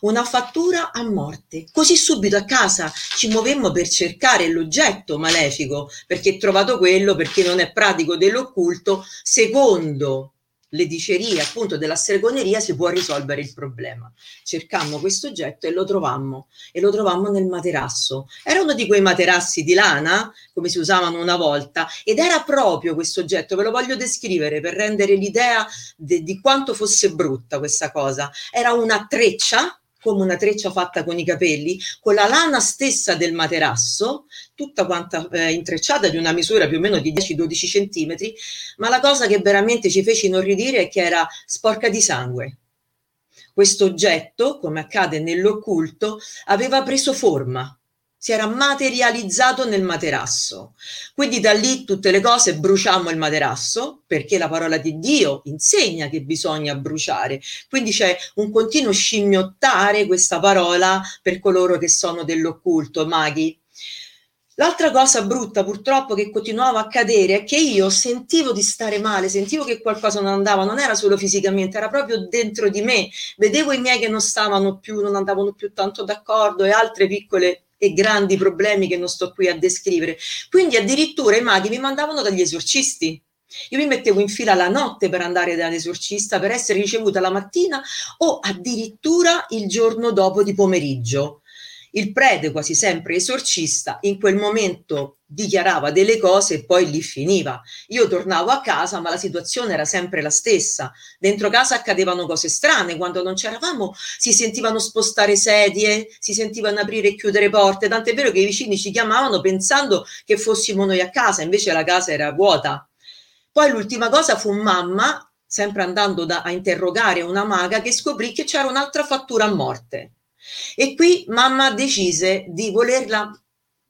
una fattura a morte. Così subito a casa ci muovemmo per cercare l'oggetto malefico, perché trovato quello, perché non è pratico dell'occulto, secondo le dicerie appunto della stregoneria si può risolvere il problema. Cercammo questo oggetto e lo trovammo e lo trovammo nel materasso. Era uno di quei materassi di lana, come si usavano una volta, ed era proprio questo oggetto, ve lo voglio descrivere per rendere l'idea de, di quanto fosse brutta questa cosa. Era una treccia come una treccia fatta con i capelli, con la lana stessa del materasso, tutta quanta eh, intrecciata di una misura più o meno di 10-12 centimetri, ma la cosa che veramente ci fece inorridire è che era sporca di sangue. Questo oggetto, come accade nell'occulto, aveva preso forma, si era materializzato nel materasso. Quindi da lì tutte le cose bruciamo il materasso perché la parola di Dio insegna che bisogna bruciare. Quindi c'è un continuo scimmiottare questa parola per coloro che sono dell'occulto, maghi. L'altra cosa brutta purtroppo che continuava a accadere è che io sentivo di stare male, sentivo che qualcosa non andava, non era solo fisicamente, era proprio dentro di me. Vedevo i miei che non stavano più, non andavano più tanto d'accordo e altre piccole e grandi problemi che non sto qui a descrivere. Quindi addirittura i maghi mi mandavano dagli esorcisti. Io mi mettevo in fila la notte per andare dall'esorcista per essere ricevuta la mattina o addirittura il giorno dopo di pomeriggio il prete, quasi sempre esorcista, in quel momento dichiarava delle cose e poi lì finiva. Io tornavo a casa, ma la situazione era sempre la stessa. Dentro casa accadevano cose strane, quando non c'eravamo si sentivano spostare sedie, si sentivano aprire e chiudere porte, tant'è vero che i vicini ci chiamavano pensando che fossimo noi a casa, invece la casa era vuota. Poi l'ultima cosa fu mamma, sempre andando da, a interrogare una maga, che scoprì che c'era un'altra fattura a morte e qui mamma decise di volerla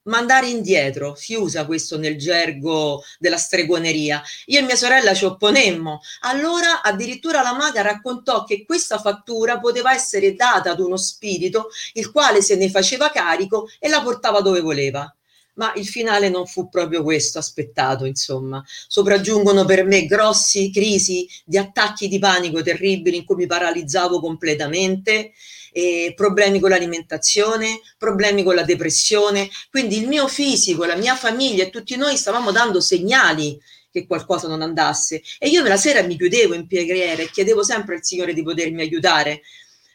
mandare indietro, si usa questo nel gergo della stregoneria. Io e mia sorella ci opponemmo. Allora addirittura la maga raccontò che questa fattura poteva essere data ad uno spirito il quale se ne faceva carico e la portava dove voleva. Ma il finale non fu proprio questo aspettato, insomma. Sopraggiungono per me grossi crisi di attacchi di panico terribili in cui mi paralizzavo completamente eh, problemi con l'alimentazione, problemi con la depressione. Quindi il mio fisico, la mia famiglia e tutti noi stavamo dando segnali che qualcosa non andasse. E io la sera mi chiudevo in preghiera e chiedevo sempre al Signore di potermi aiutare,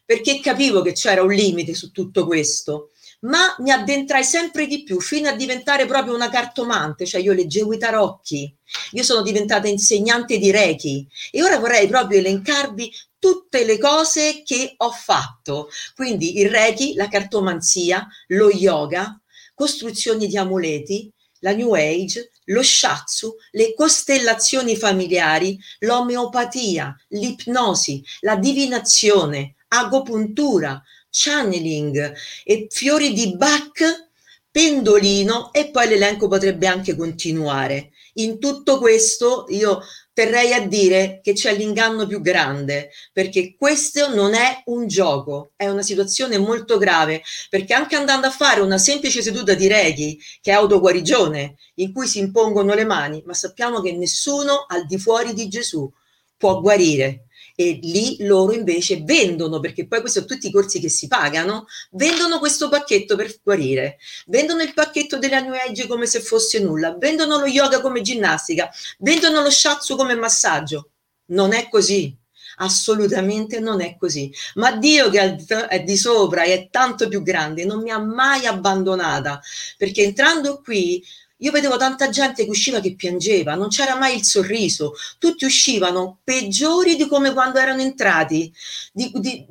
perché capivo che c'era un limite su tutto questo ma mi addentrai sempre di più fino a diventare proprio una cartomante, cioè io leggevo i tarocchi, io sono diventata insegnante di Reiki e ora vorrei proprio elencarvi tutte le cose che ho fatto, quindi il Reiki, la cartomanzia, lo yoga, costruzioni di amuleti, la New Age, lo shatsu, le costellazioni familiari, l'omeopatia, l'ipnosi, la divinazione, agopuntura, channeling e fiori di Bach, pendolino e poi l'elenco potrebbe anche continuare. In tutto questo io terrei a dire che c'è l'inganno più grande, perché questo non è un gioco, è una situazione molto grave, perché anche andando a fare una semplice seduta di reghi, che è autoguarigione, in cui si impongono le mani, ma sappiamo che nessuno al di fuori di Gesù può guarire, e lì loro invece vendono, perché poi questi sono tutti i corsi che si pagano, vendono questo pacchetto per guarire, vendono il pacchetto della New Age come se fosse nulla, vendono lo yoga come ginnastica, vendono lo shatsu come massaggio. Non è così. Assolutamente non è così. Ma Dio che è di sopra e è tanto più grande, non mi ha mai abbandonata, perché entrando qui io vedevo tanta gente che usciva che piangeva, non c'era mai il sorriso, tutti uscivano peggiori di come quando erano entrati, di, di,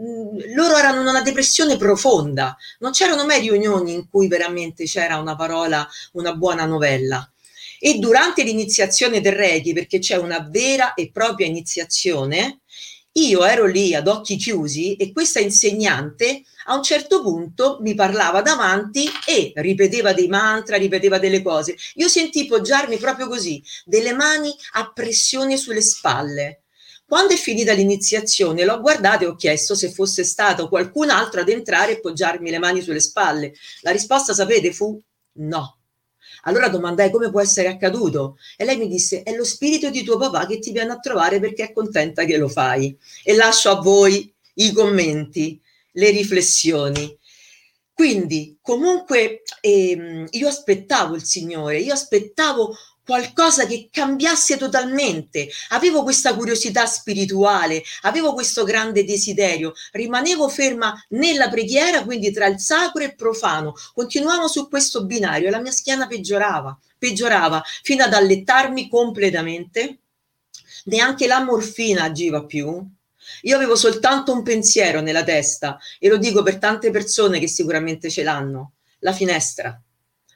loro erano in una depressione profonda, non c'erano mai riunioni in cui veramente c'era una parola, una buona novella. E durante l'iniziazione del Reiki, perché c'è una vera e propria iniziazione, io ero lì ad occhi chiusi e questa insegnante a un certo punto mi parlava davanti e ripeteva dei mantra, ripeteva delle cose. Io sentii poggiarmi proprio così, delle mani a pressione sulle spalle. Quando è finita l'iniziazione, l'ho guardata e ho chiesto se fosse stato qualcun altro ad entrare e poggiarmi le mani sulle spalle. La risposta, sapete, fu no. Allora domandai come può essere accaduto e lei mi disse è lo spirito di tuo papà che ti viene a trovare perché è contenta che lo fai. E lascio a voi i commenti le riflessioni. Quindi comunque ehm, io aspettavo il Signore, io aspettavo qualcosa che cambiasse totalmente. Avevo questa curiosità spirituale, avevo questo grande desiderio, rimanevo ferma nella preghiera, quindi tra il sacro e il profano. Continuavo su questo binario e la mia schiena peggiorava, peggiorava fino ad allettarmi completamente. Neanche la morfina agiva più, io avevo soltanto un pensiero nella testa e lo dico per tante persone che sicuramente ce l'hanno, la finestra.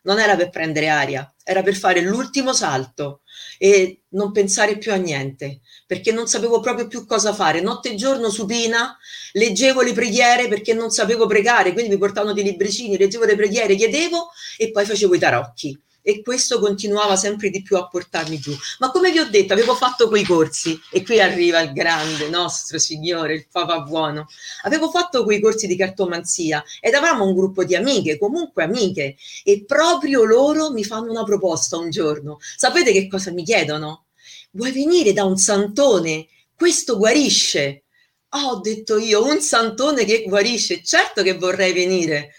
Non era per prendere aria, era per fare l'ultimo salto e non pensare più a niente, perché non sapevo proprio più cosa fare. Notte e giorno supina, leggevo le preghiere perché non sapevo pregare, quindi mi portavano dei libricini, leggevo le preghiere, chiedevo e poi facevo i tarocchi e questo continuava sempre di più a portarmi giù. Ma come vi ho detto, avevo fatto quei corsi e qui arriva il grande nostro Signore, il Papa buono. Avevo fatto quei corsi di cartomanzia ed avevamo un gruppo di amiche, comunque amiche, e proprio loro mi fanno una proposta un giorno. Sapete che cosa mi chiedono? Vuoi venire da un santone? Questo guarisce. Oh, ho detto io, un santone che guarisce, certo che vorrei venire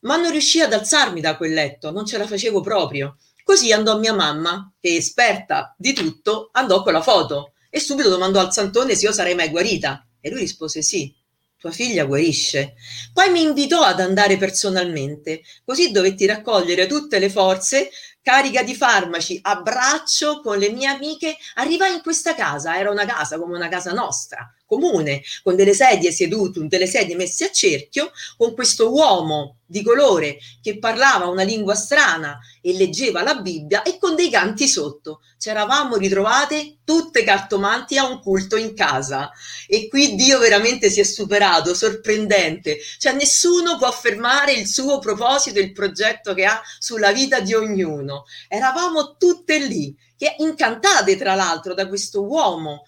ma non riuscii ad alzarmi da quel letto, non ce la facevo proprio. Così andò mia mamma, che esperta di tutto, andò con la foto e subito domandò al santone se io sarei mai guarita. E lui rispose sì, tua figlia guarisce. Poi mi invitò ad andare personalmente, così dovetti raccogliere tutte le forze, carica di farmaci, a braccio con le mie amiche, arrivai in questa casa, era una casa come una casa nostra, comune, con delle sedie sedute, delle sedie messe a cerchio, con questo uomo di colore che parlava una lingua strana e leggeva la Bibbia e con dei canti sotto. Ci eravamo ritrovate tutte cartomanti a un culto in casa e qui Dio veramente si è superato, sorprendente. Cioè nessuno può fermare il suo proposito, il progetto che ha sulla vita di ognuno. Eravamo tutte lì, che incantate tra l'altro da questo uomo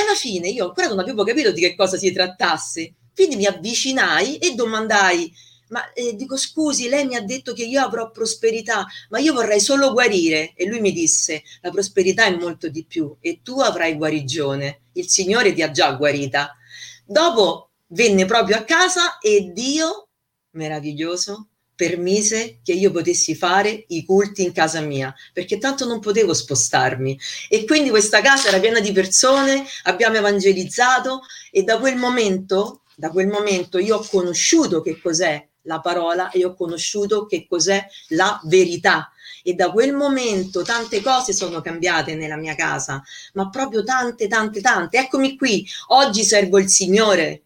alla fine io ancora non avevo capito di che cosa si trattasse, quindi mi avvicinai e domandai, ma eh, dico scusi, lei mi ha detto che io avrò prosperità, ma io vorrei solo guarire. E lui mi disse, la prosperità è molto di più e tu avrai guarigione, il Signore ti ha già guarita. Dopo venne proprio a casa e Dio, meraviglioso, permise che io potessi fare i culti in casa mia, perché tanto non potevo spostarmi. E quindi questa casa era piena di persone, abbiamo evangelizzato e da quel momento, da quel momento io ho conosciuto che cos'è la parola e ho conosciuto che cos'è la verità. E da quel momento tante cose sono cambiate nella mia casa, ma proprio tante, tante, tante. Eccomi qui, oggi servo il Signore,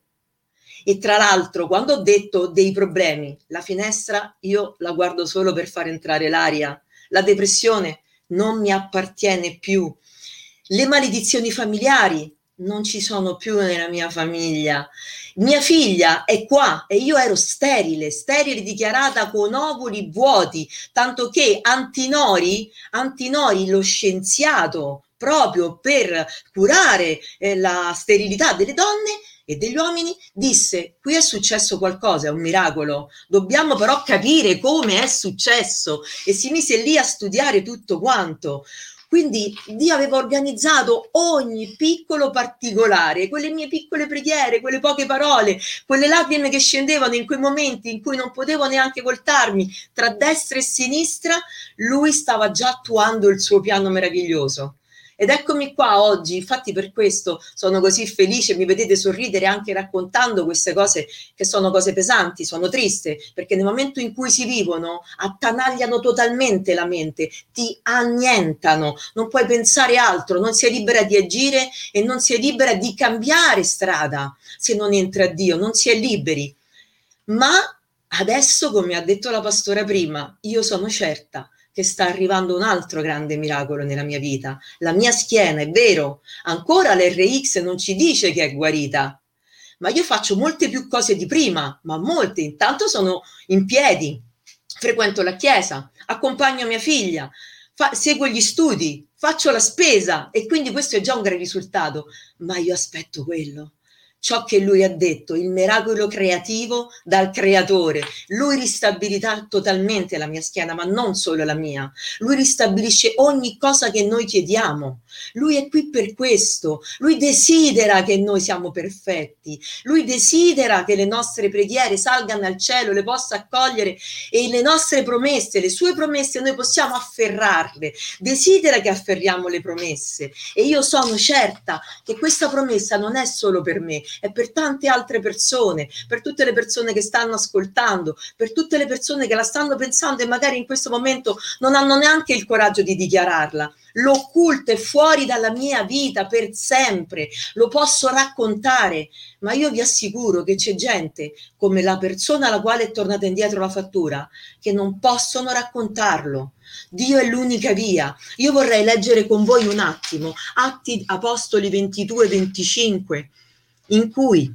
e tra l'altro, quando ho detto dei problemi, la finestra io la guardo solo per far entrare l'aria. La depressione non mi appartiene più. Le maledizioni familiari non ci sono più nella mia famiglia. Mia figlia è qua e io ero sterile, sterile dichiarata con ovuli vuoti, tanto che Antinori, Antinori lo scienziato proprio per curare eh, la sterilità delle donne e degli uomini, disse: Qui è successo qualcosa, è un miracolo, dobbiamo però capire come è successo. E si mise lì a studiare tutto quanto. Quindi Dio aveva organizzato ogni piccolo particolare, quelle mie piccole preghiere, quelle poche parole, quelle lacrime che scendevano in quei momenti in cui non potevo neanche voltarmi tra destra e sinistra, lui stava già attuando il suo piano meraviglioso. Ed eccomi qua oggi, infatti per questo sono così felice, mi vedete sorridere anche raccontando queste cose che sono cose pesanti, sono triste, perché nel momento in cui si vivono attanagliano totalmente la mente, ti annientano, non puoi pensare altro, non sei libera di agire e non sei libera di cambiare strada se non entra Dio, non si è liberi. Ma adesso, come ha detto la pastora prima, io sono certa che sta arrivando un altro grande miracolo nella mia vita. La mia schiena, è vero, ancora l'RX non ci dice che è guarita, ma io faccio molte più cose di prima, ma molte. Intanto sono in piedi, frequento la chiesa, accompagno mia figlia, fa- seguo gli studi, faccio la spesa e quindi questo è già un gran risultato, ma io aspetto quello ciò che lui ha detto, il miracolo creativo dal creatore. Lui ristabilirà totalmente la mia schiena, ma non solo la mia. Lui ristabilisce ogni cosa che noi chiediamo. Lui è qui per questo. Lui desidera che noi siamo perfetti. Lui desidera che le nostre preghiere salgano al cielo, le possa accogliere e le nostre promesse, le sue promesse, noi possiamo afferrarle. Desidera che afferriamo le promesse. E io sono certa che questa promessa non è solo per me, è per tante altre persone, per tutte le persone che stanno ascoltando, per tutte le persone che la stanno pensando e magari in questo momento non hanno neanche il coraggio di dichiararla. L'occulto è fuori dalla mia vita per sempre, lo posso raccontare, ma io vi assicuro che c'è gente come la persona alla quale è tornata indietro la fattura che non possono raccontarlo. Dio è l'unica via. Io vorrei leggere con voi un attimo Atti Apostoli 22-25 in cui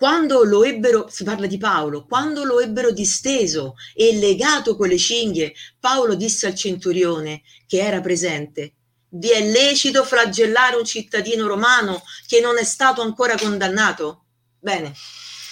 quando lo ebbero, si parla di Paolo, quando lo ebbero disteso e legato con le cinghie, Paolo disse al centurione che era presente, vi è lecito flagellare un cittadino romano che non è stato ancora condannato? Bene,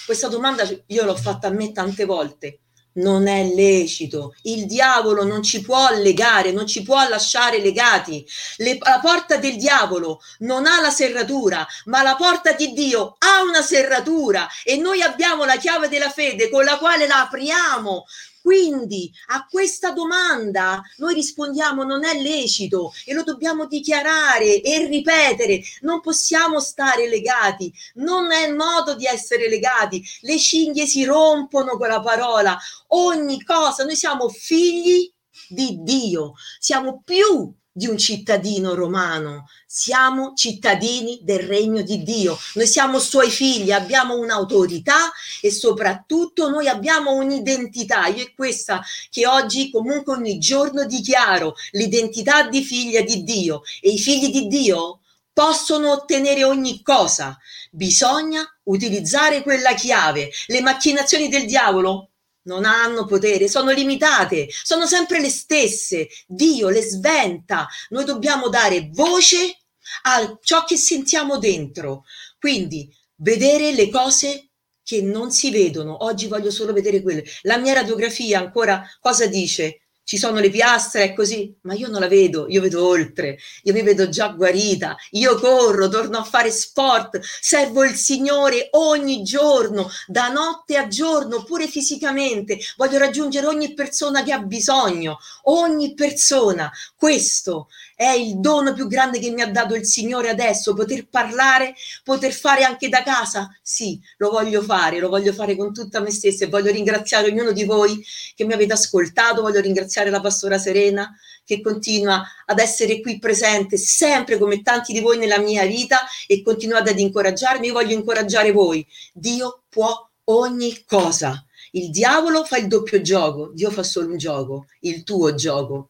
questa domanda io l'ho fatta a me tante volte non è lecito. Il diavolo non ci può legare, non ci può lasciare legati. Le, la porta del diavolo non ha la serratura, ma la porta di Dio ha una serratura e noi abbiamo la chiave della fede con la quale la apriamo. Quindi a questa domanda noi rispondiamo non è lecito e lo dobbiamo dichiarare e ripetere, non possiamo stare legati, non è modo di essere legati, le cinghie si rompono con la parola, ogni cosa, noi siamo figli di Dio, siamo più di un cittadino romano, siamo cittadini del regno di Dio, noi siamo suoi figli, abbiamo un'autorità e soprattutto noi abbiamo un'identità. Io è questa che oggi comunque ogni giorno dichiaro, l'identità di figlia di Dio e i figli di Dio possono ottenere ogni cosa. Bisogna utilizzare quella chiave. Le macchinazioni del diavolo non hanno potere, sono limitate, sono sempre le stesse. Dio le sventa. Noi dobbiamo dare voce a ciò che sentiamo dentro. Quindi vedere le cose che non si vedono. Oggi voglio solo vedere quelle. La mia radiografia ancora cosa dice? Ci sono le piastre, è così, ma io non la vedo, io vedo oltre, io mi vedo già guarita, io corro, torno a fare sport, servo il Signore ogni giorno, da notte a giorno, pure fisicamente, voglio raggiungere ogni persona che ha bisogno, ogni persona. Questo è il dono più grande che mi ha dato il Signore adesso, poter parlare, poter fare anche da casa. Sì, lo voglio fare, lo voglio fare con tutta me stessa e voglio ringraziare ognuno di voi che mi avete ascoltato, voglio ringraziare la pastora Serena che continua ad essere qui presente sempre come tanti di voi nella mia vita e continuate ad incoraggiarmi. Io voglio incoraggiare voi. Dio può ogni cosa. Il diavolo fa il doppio gioco, Dio fa solo un gioco, il tuo gioco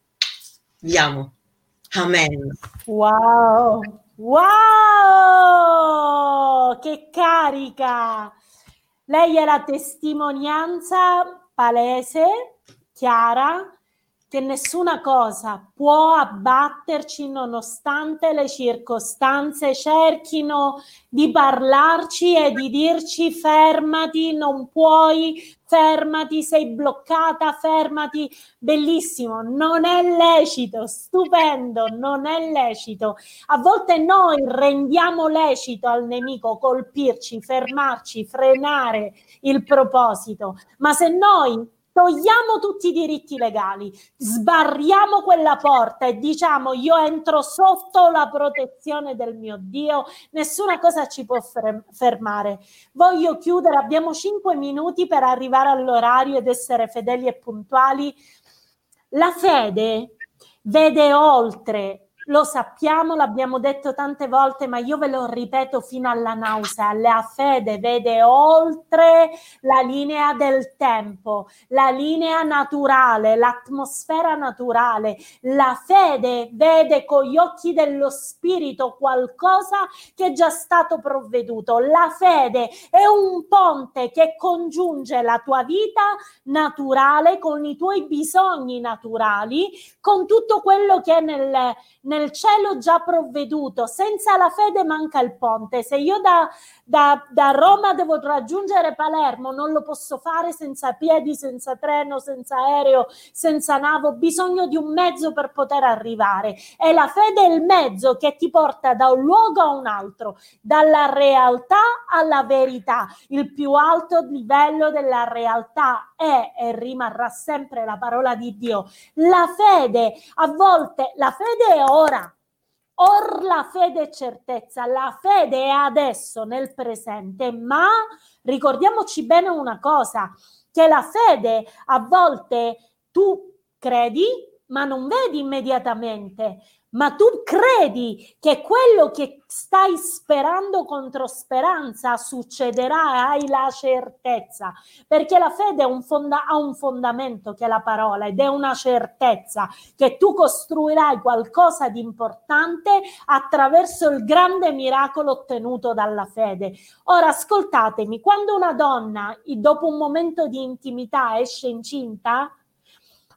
Viviamo. Amen. Wow, wow, che carica! Lei è la testimonianza palese, chiara, che nessuna cosa può abbatterci nonostante le circostanze cerchino di parlarci e di dirci fermati, non puoi, fermati, sei bloccata, fermati, bellissimo, non è lecito, stupendo, non è lecito. A volte noi rendiamo lecito al nemico colpirci, fermarci, frenare il proposito, ma se noi togliamo tutti i diritti legali, sbarriamo quella porta e diciamo io entro sotto la protezione del mio Dio, nessuna cosa ci può fermare. Voglio chiudere, abbiamo cinque minuti per arrivare all'orario ed essere fedeli e puntuali. La fede vede oltre lo sappiamo, l'abbiamo detto tante volte, ma io ve lo ripeto fino alla nausea, la fede vede oltre la linea del tempo, la linea naturale, l'atmosfera naturale. La fede vede con gli occhi dello spirito qualcosa che è già stato provveduto. La fede è un ponte che congiunge la tua vita naturale con i tuoi bisogni naturali, con tutto quello che è nel, nel nel cielo già provveduto, senza la fede manca il ponte. Se io da, da, da, Roma devo raggiungere Palermo, non lo posso fare senza piedi, senza treno, senza aereo, senza nave, ho bisogno di un mezzo per poter arrivare. E la fede è il mezzo che ti porta da un luogo a un altro, dalla realtà alla verità. Il più alto livello della realtà è e rimarrà sempre la parola di Dio. La fede, a volte, la fede è ora Or la fede è certezza, la fede è adesso nel presente, ma ricordiamoci bene una cosa, che la fede a volte tu credi, ma non vedi immediatamente, ma tu credi che quello che stai sperando contro speranza succederà hai la certezza, perché la fede un fonda- ha un fondamento che è la parola ed è una certezza che tu costruirai qualcosa di importante attraverso il grande miracolo ottenuto dalla fede. Ora ascoltatemi, quando una donna dopo un momento di intimità esce incinta,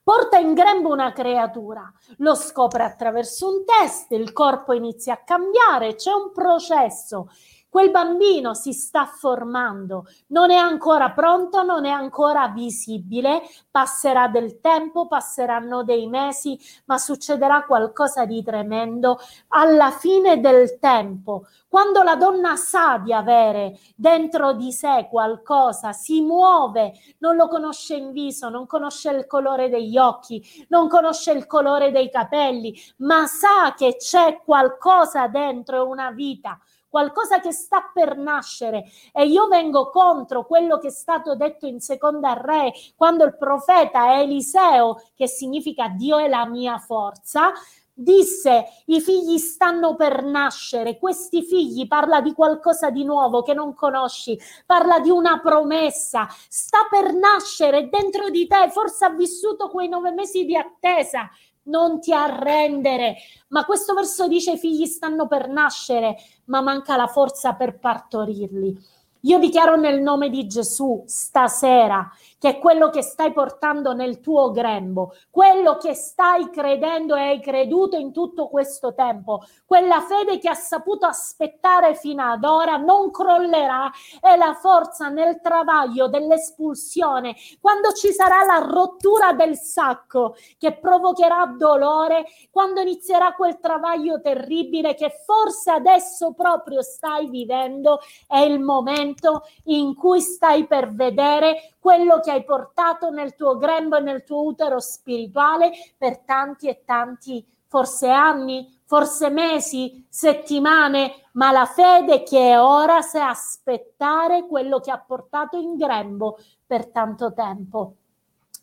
porta in grembo una creatura, lo scopre attraverso un test, il corpo inizia a cambiare, c'è un processo Quel bambino si sta formando, non è ancora pronto, non è ancora visibile, passerà del tempo, passeranno dei mesi, ma succederà qualcosa di tremendo. Alla fine del tempo. Quando la donna sa di avere dentro di sé qualcosa, si muove, non lo conosce in viso, non conosce il colore degli occhi, non conosce il colore dei capelli, ma sa che c'è qualcosa dentro, una vita qualcosa che sta per nascere. E io vengo contro quello che è stato detto in seconda re quando il profeta Eliseo, che significa Dio è la mia forza, disse i figli stanno per nascere, questi figli parla di qualcosa di nuovo che non conosci, parla di una promessa, sta per nascere dentro di te, forse ha vissuto quei nove mesi di attesa, non ti arrendere. Ma questo verso dice i figli stanno per nascere, ma manca la forza per partorirli. Io dichiaro nel nome di Gesù stasera che è quello che stai portando nel tuo grembo, quello che stai credendo e hai creduto in tutto questo tempo, quella fede che ha saputo aspettare fino ad ora non crollerà. E la forza nel travaglio dell'espulsione, quando ci sarà la rottura del sacco che provocherà dolore, quando inizierà quel travaglio terribile che forse adesso proprio stai vivendo, è il momento in cui stai per vedere quello che hai portato nel tuo grembo e nel tuo utero spirituale per tanti e tanti, forse anni, forse mesi, settimane, ma la fede che è ora se aspettare quello che ha portato in grembo per tanto tempo.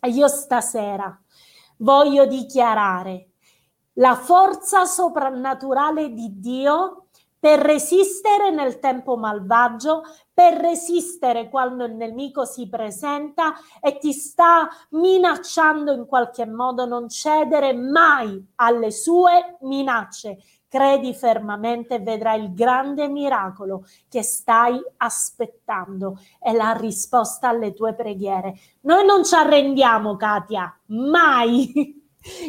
E io stasera voglio dichiarare la forza soprannaturale di Dio per resistere nel tempo malvagio, per resistere quando il nemico si presenta e ti sta minacciando in qualche modo, non cedere mai alle sue minacce. Credi fermamente e vedrai il grande miracolo che stai aspettando e la risposta alle tue preghiere. Noi non ci arrendiamo, Katia, mai.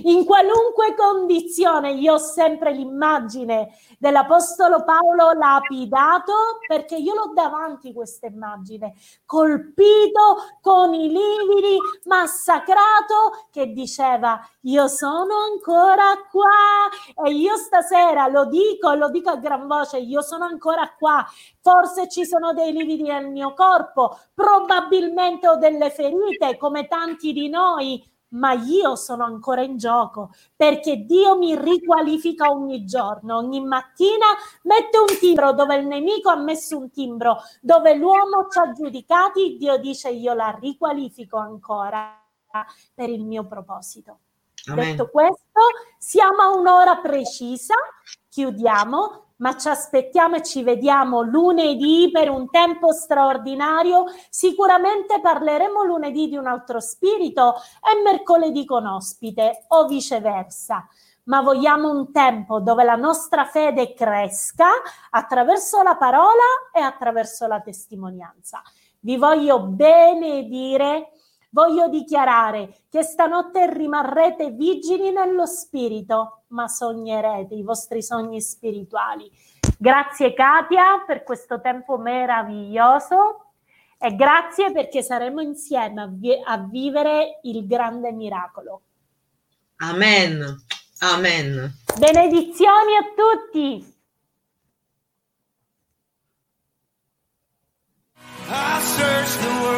In qualunque condizione, io ho sempre l'immagine dell'Apostolo Paolo lapidato, perché io l'ho davanti questa immagine, colpito con i lividi, massacrato, che diceva, io sono ancora qua e io stasera lo dico, lo dico a gran voce, io sono ancora qua, forse ci sono dei lividi nel mio corpo, probabilmente ho delle ferite come tanti di noi, ma io sono ancora in gioco perché Dio mi riqualifica ogni giorno, ogni mattina mette un timbro dove il nemico ha messo un timbro, dove l'uomo ci ha giudicati, Dio dice io la riqualifico ancora per il mio proposito. Detto questo, siamo a un'ora precisa, chiudiamo ma ci aspettiamo e ci vediamo lunedì per un tempo straordinario. Sicuramente parleremo lunedì di un altro spirito e mercoledì con ospite o viceversa. Ma vogliamo un tempo dove la nostra fede cresca attraverso la parola e attraverso la testimonianza. Vi voglio benedire Voglio dichiarare che stanotte rimarrete vigili nello spirito, ma sognerete i vostri sogni spirituali. Grazie Katia per questo tempo meraviglioso e grazie perché saremo insieme a, vi- a vivere il grande miracolo. Amen. Amen. Benedizioni a tutti. I search the world.